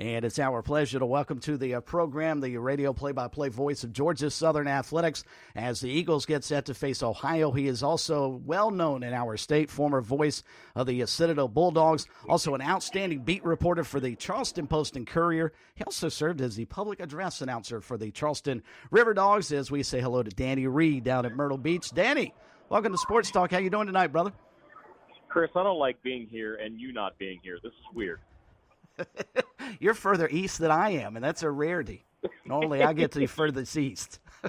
And it's our pleasure to welcome to the uh, program the radio play by play voice of Georgia Southern Athletics as the Eagles get set to face Ohio. He is also well known in our state, former voice of the uh, Citadel Bulldogs, also an outstanding beat reporter for the Charleston Post and Courier. He also served as the public address announcer for the Charleston River Dogs as we say hello to Danny Reed down at Myrtle Beach. Danny, welcome to Sports Talk. How you doing tonight, brother? Chris, I don't like being here and you not being here. This is weird. You're further east than I am, and that's a rarity. Normally, I get to the furthest east.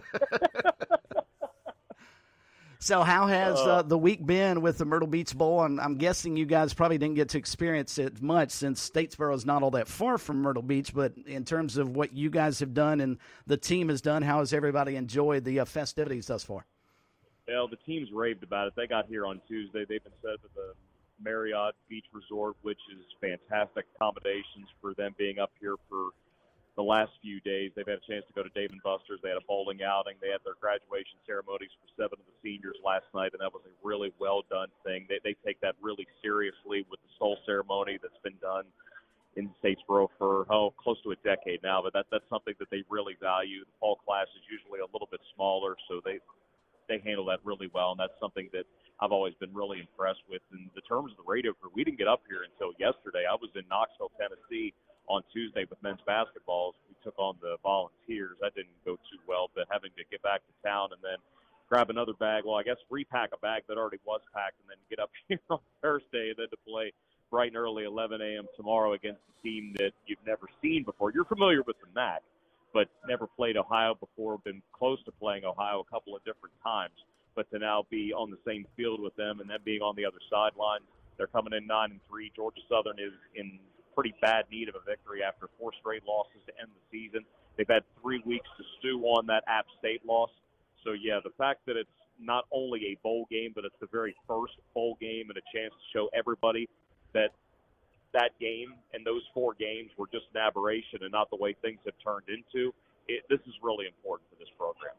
so, how has uh, uh, the week been with the Myrtle Beach Bowl? And I'm guessing you guys probably didn't get to experience it much since Statesboro is not all that far from Myrtle Beach. But in terms of what you guys have done and the team has done, how has everybody enjoyed the uh, festivities thus far? Well, the team's raved about it. They got here on Tuesday. They've been set at the Marriott Beach Resort, which is fantastic accommodations for them being up here for the last few days. They've had a chance to go to Dave and Buster's. They had a bowling outing. They had their graduation ceremonies for seven of the seniors last night, and that was a really well done thing. They, they take that really seriously with the soul ceremony that's been done in Statesboro for oh close to a decade now. But that that's something that they really value. The fall class is usually a little bit smaller, so they they handle that really well, and that's something that I've always been really impressed with. In the terms of the radio crew, we didn't get up here until yesterday. I was in Knoxville, Tennessee on Tuesday with men's basketball. We took on the Volunteers. That didn't go too well, but having to get back to town and then grab another bag. Well, I guess repack a bag that already was packed and then get up here on Thursday and then to play bright and early 11 a.m. tomorrow against a team that you've never seen before. You're familiar with the MAC, but never played Ohio before, been close to playing Ohio a couple of different times but to now be on the same field with them and then being on the other sideline, they're coming in nine and three. Georgia Southern is in pretty bad need of a victory after four straight losses to end the season. They've had three weeks to stew on that App State loss. So yeah, the fact that it's not only a bowl game, but it's the very first bowl game and a chance to show everybody that that game and those four games were just an aberration and not the way things have turned into. It, this is really important for this program.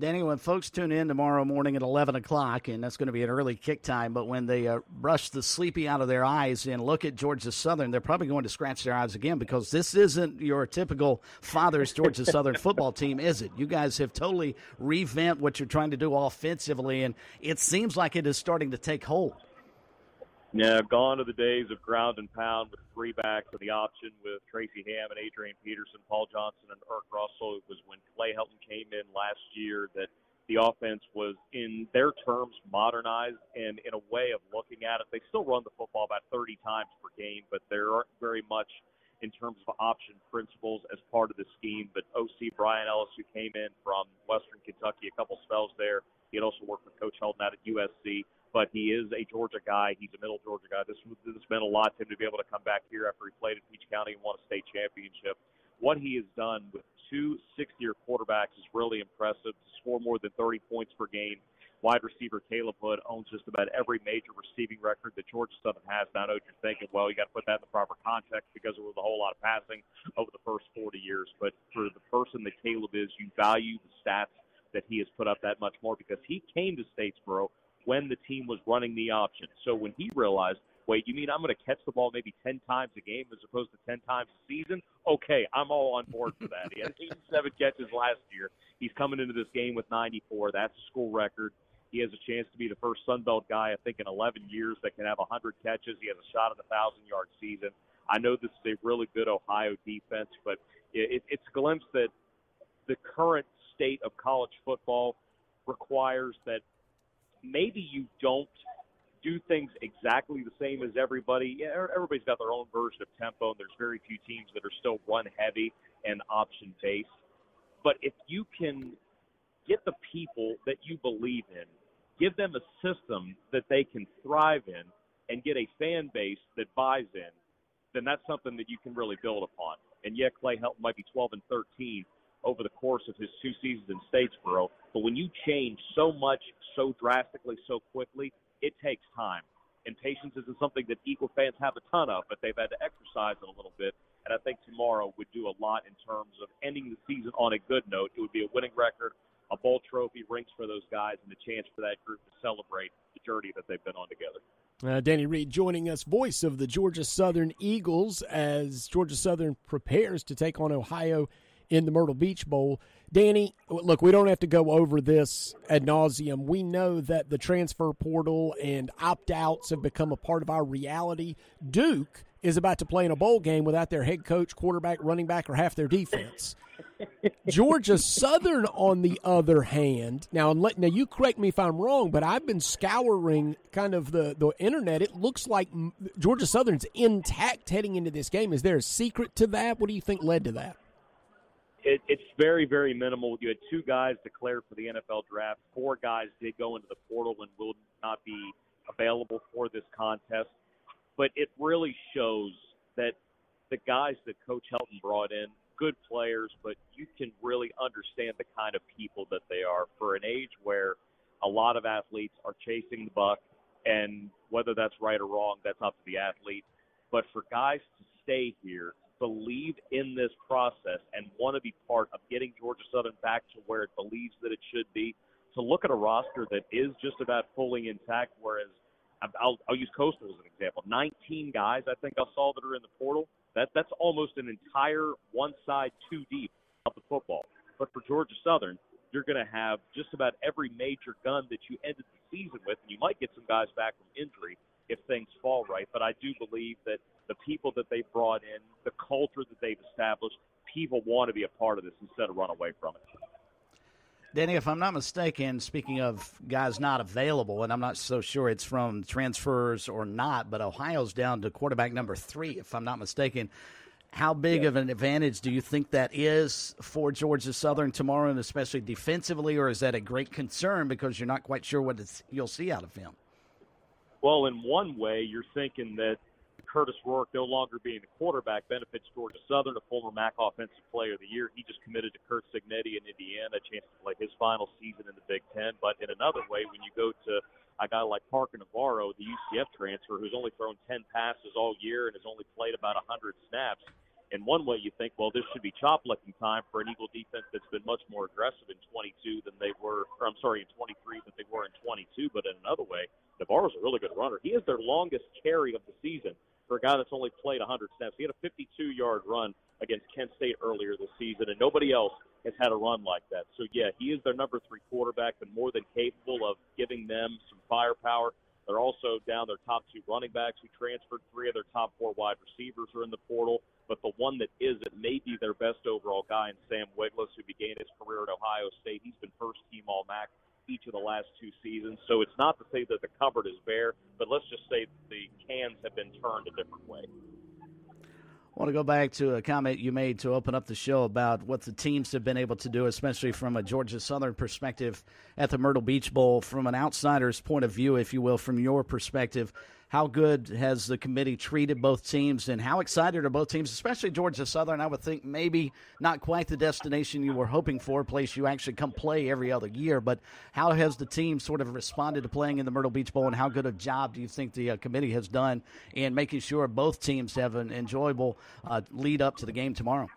Danny, when folks tune in tomorrow morning at 11 o'clock, and that's going to be an early kick time, but when they uh, brush the sleepy out of their eyes and look at Georgia Southern, they're probably going to scratch their eyes again because this isn't your typical father's Georgia Southern football team, is it? You guys have totally revamped what you're trying to do offensively, and it seems like it is starting to take hold. Yeah, gone are the days of ground and pound with three backs of the option with Tracy Ham and Adrian Peterson, Paul Johnson, and Erk Russell. It was when Clay Helton came in last year that the offense was, in their terms, modernized. And in a way of looking at it, they still run the football about 30 times per game, but there aren't very much in terms of option principles as part of the scheme. But OC Bryan Ellis, who came in from Western Kentucky, a couple spells there, he had also worked with Coach Helton out at USC but he is a Georgia guy. He's a middle Georgia guy. This this meant a lot to him to be able to come back here after he played at Peach County and won a state championship. What he has done with two six-year quarterbacks is really impressive. To score more than 30 points per game. Wide receiver Khaleb Hood owns just about every major receiving record that Georgia Southern has. Now, I know you're thinking, well, you got to put that in the proper context because there was a whole lot of passing over the first 40 years. But for the person that Caleb is, you value the stats that he has put up that much more because he came to Statesboro when the team was running the option. So when he realized, wait, you mean I'm going to catch the ball maybe 10 times a game as opposed to 10 times a season? Okay, I'm all on board for that. He had 87 catches last year. He's coming into this game with 94. That's a school record. He has a chance to be the first Sun Belt guy, I think, in 11 years that can have 100 catches. He has a shot at a 1,000 yard season. I know this is a really good Ohio defense, but it, it's a glimpse that the current state of college football requires that maybe you don't do things exactly the same as everybody. Er, everybody's got their own version of tempo, and there's very few teams that are still run heavy and option based. But if you can get the people that you believe in, give them a system that they can thrive in, and get a fan base that buys in, then that's something that you can really build upon. And yeah, Clay Helton might be 12 and 13, over the course of his two seasons in Statesboro. But when you change so much, so drastically, so quickly, it takes time. And patience isn't something that Eagle fans have a ton of, but they've had to exercise it a little bit. And I think tomorrow would do a lot in terms of ending the season on a good note. It would be a winning record, a bowl trophy, rings for those guys, and a chance for that group to celebrate the journey that they've been on together. Uh, Danny Reed joining us, voice of the Georgia Southern Eagles, as Georgia Southern prepares to take on Ohio in the Myrtle Beach Bowl. Danny, look, we don't have to go over this ad nauseum. We know that the transfer portal and opt outs have become a part of our reality. Duke is about to play in a bowl game without their head coach, quarterback, running back, or half their defense. Georgia Southern, on the other hand, now now you correct me if I'm wrong, but I've been scouring kind of the the internet. It looks like Georgia Southern's intact heading into this game. Is there a secret to that? What do you think led to that? It, it's very, very minimal. You had two guys declared for the NFL draft. Four guys did go into the portal and will not be available for this contest. But it really shows that the guys that Coach Helton brought in, good players, but you can really understand the kind of people that they are for an age where a lot of athletes are chasing the buck. And whether that's right or wrong, that's up to the athlete. But for guys to stay here believe in this process and want to be part of getting Georgia Southern back to where it believes that it should be, to look at a roster that is just about fully intact, whereas I'll, I'll use Coastal as an example. 19 guys I think I saw that are in the portal. That that's almost an entire one side two deep of the football. But for Georgia Southern, you're going to have just about every major gun that you ended the season with, and you might get some guys back from injury if things fall right. But I do believe that the people that they've brought in, the culture that they've established, people want to be a part of this instead of run away from it. Danny, if I'm not mistaken, speaking of guys not available, and I'm not so sure it's from transfers or not, but Ohio's down to quarterback number three, if I'm not mistaken. How big yeah. of an advantage do you think that is for Georgia Southern tomorrow, and especially defensively, or is that a great concern because you're not quite sure what you'll see out of him? Well, in one way, you're thinking that Kurtis Rourke no longer being the quarterback benefits Georgia Southern, a former MAC Offensive Player of the Year. He just committed to Curt Cignetti in Indiana, a chance to play his final season in the Big Ten. But in another way, when you go to a guy like Parker Navarro, the UCF transfer, who's only thrown 10 passes all year and has only played about 100 snaps, in one way you think, well, this should be chop licking time for an Eagle defense that's been much more aggressive in 22 than they were, or I'm sorry, in 23 than they were in 22. But in another way, Navarro's a really good runner. He is their longest carry of the season for a guy that's only played 100 snaps. He had a 52-yard run against Kent State earlier this season, and nobody else has had a run like that. So yeah, he is their number three quarterback, and more than capable of giving them some firepower. They're also down their top two running backs who transferred. Three of their top four wide receivers are in the portal, but the one that is it may be their best overall guy in Sam Wiglusz, who began his career at Ohio State. He's been first team All MAC each of the last two seasons. So it's not to say that the cupboard is bare, but let's just say the cans have been turned a different way. I want to go back to a comment you made to open up the show about what the teams have been able to do, especially from a Georgia Southern perspective at the Myrtle Beach Bowl, from an outsider's point of view, if you will, from your perspective. How good has the committee treated both teams, and how excited are both teams, especially Georgia Southern? I would think maybe not quite the destination you were hoping for, a place you actually come play every other year. But how has the team sort of responded to playing in the Myrtle Beach Bowl, and how good a job do you think the uh, committee has done in making sure both teams have an enjoyable uh, lead up to the game tomorrow?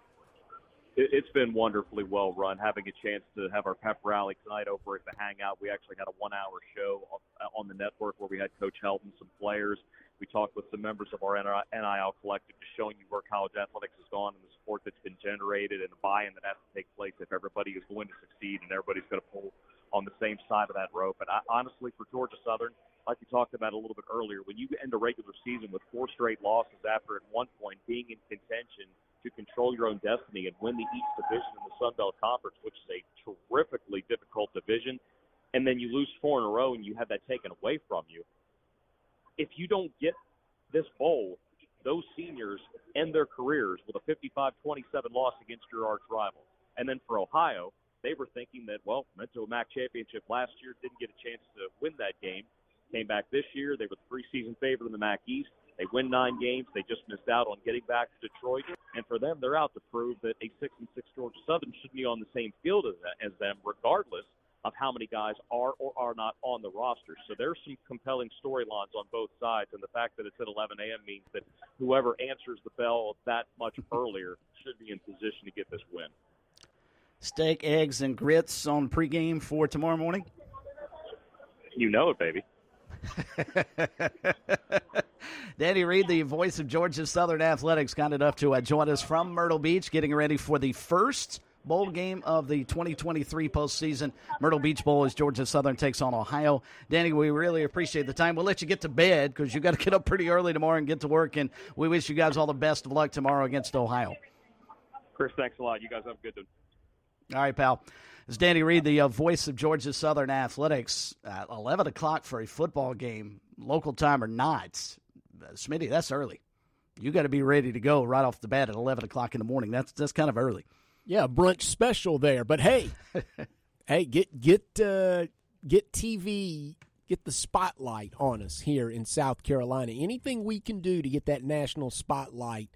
It's been wonderfully well run. Having a chance to have our pep rally tonight over at the Hangout, we actually had a one-hour show on the network where we had Coach Helton, some players. We talked with some members of our NIL collective, just showing you where college athletics has gone and the support that's been generated and the buy-in that has to take place if everybody is going to succeed and everybody's going to pull on the same side of that rope. And I, honestly, for Georgia Southern, like we talked about a little bit earlier, when you end a regular season with four straight losses after at one point being in contention – to control your own destiny and win the East Division in the Sun Belt Conference, which is a terrifically difficult division, and then you lose four in a row and you have that taken away from you. If you don't get this bowl, those seniors end their careers with a 55-27 loss against your arch rival. And then for Ohio, they were thinking that, well, went to a MAC championship last year, didn't get a chance to win that game. Came back this year. They were the preseason favorite in the MAC East. They win nine games. They just missed out on getting back to Detroit. And for them, they're out to prove that a six and six Georgia Southern should be on the same field as, as them, regardless of how many guys are or are not on the roster. So there's some compelling storylines on both sides, and the fact that it's at 11 a.m. means that whoever answers the bell that much earlier should be in position to get this win. Steak, eggs, and grits on pregame for tomorrow morning. You know it, baby. Danny Reed, the voice of Georgia Southern Athletics, kind enough to uh, join us from Myrtle Beach, getting ready for the first bowl game of the 2023 postseason. Myrtle Beach Bowl as Georgia Southern takes on Ohio. Danny, we really appreciate the time. We'll let you get to bed because you got to get up pretty early tomorrow and get to work. And we wish you guys all the best of luck tomorrow against Ohio. Chris, thanks a lot. You guys have a good one. All right, pal. It's Danny Reed, the uh, voice of Georgia Southern Athletics. At 11 o'clock for a football game, local time or not. Smitty, that's early. You got to be ready to go right off the bat at 11 o'clock in the morning. That's that's kind of early. Yeah, brunch special there. But hey, hey, get get uh, get TV, get the spotlight on us here in South Carolina. Anything we can do to get that national spotlight,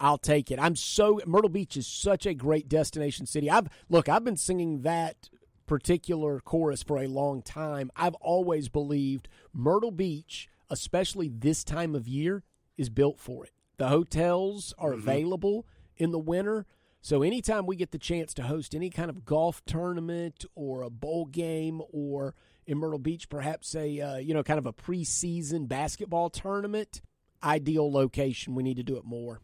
I'll take it. I'm so Myrtle Beach is such a great destination city. I've look, I've been singing that particular chorus for a long time. I've always believed Myrtle Beach, especially this time of year, is built for it. The hotels are mm-hmm. available in the winter so anytime we get the chance to host any kind of golf tournament or a bowl game or in Myrtle Beach, perhaps a uh, you know kind of a preseason basketball tournament, ideal location. We need to do it more.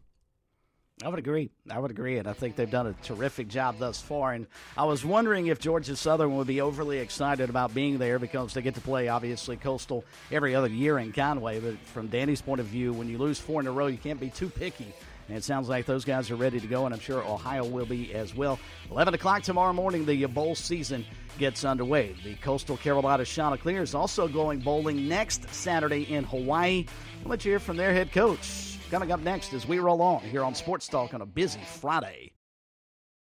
I would agree. I would agree, and I think they've done a terrific job thus far. And I was wondering if Georgia Southern would be overly excited about being there because they get to play obviously Coastal every other year in Conway. But from Danny's point of view, when you lose four in a row, you can't be too picky and it sounds like those guys are ready to go, and I'm sure Ohio will be as well. 11 o'clock tomorrow morning, the bowl season gets underway. The Coastal Carolina Chanticleer is also going bowling next Saturday in Hawaii. We'll let you hear from their head coach. Coming up next as we roll on here on Sports Talk on a busy Friday.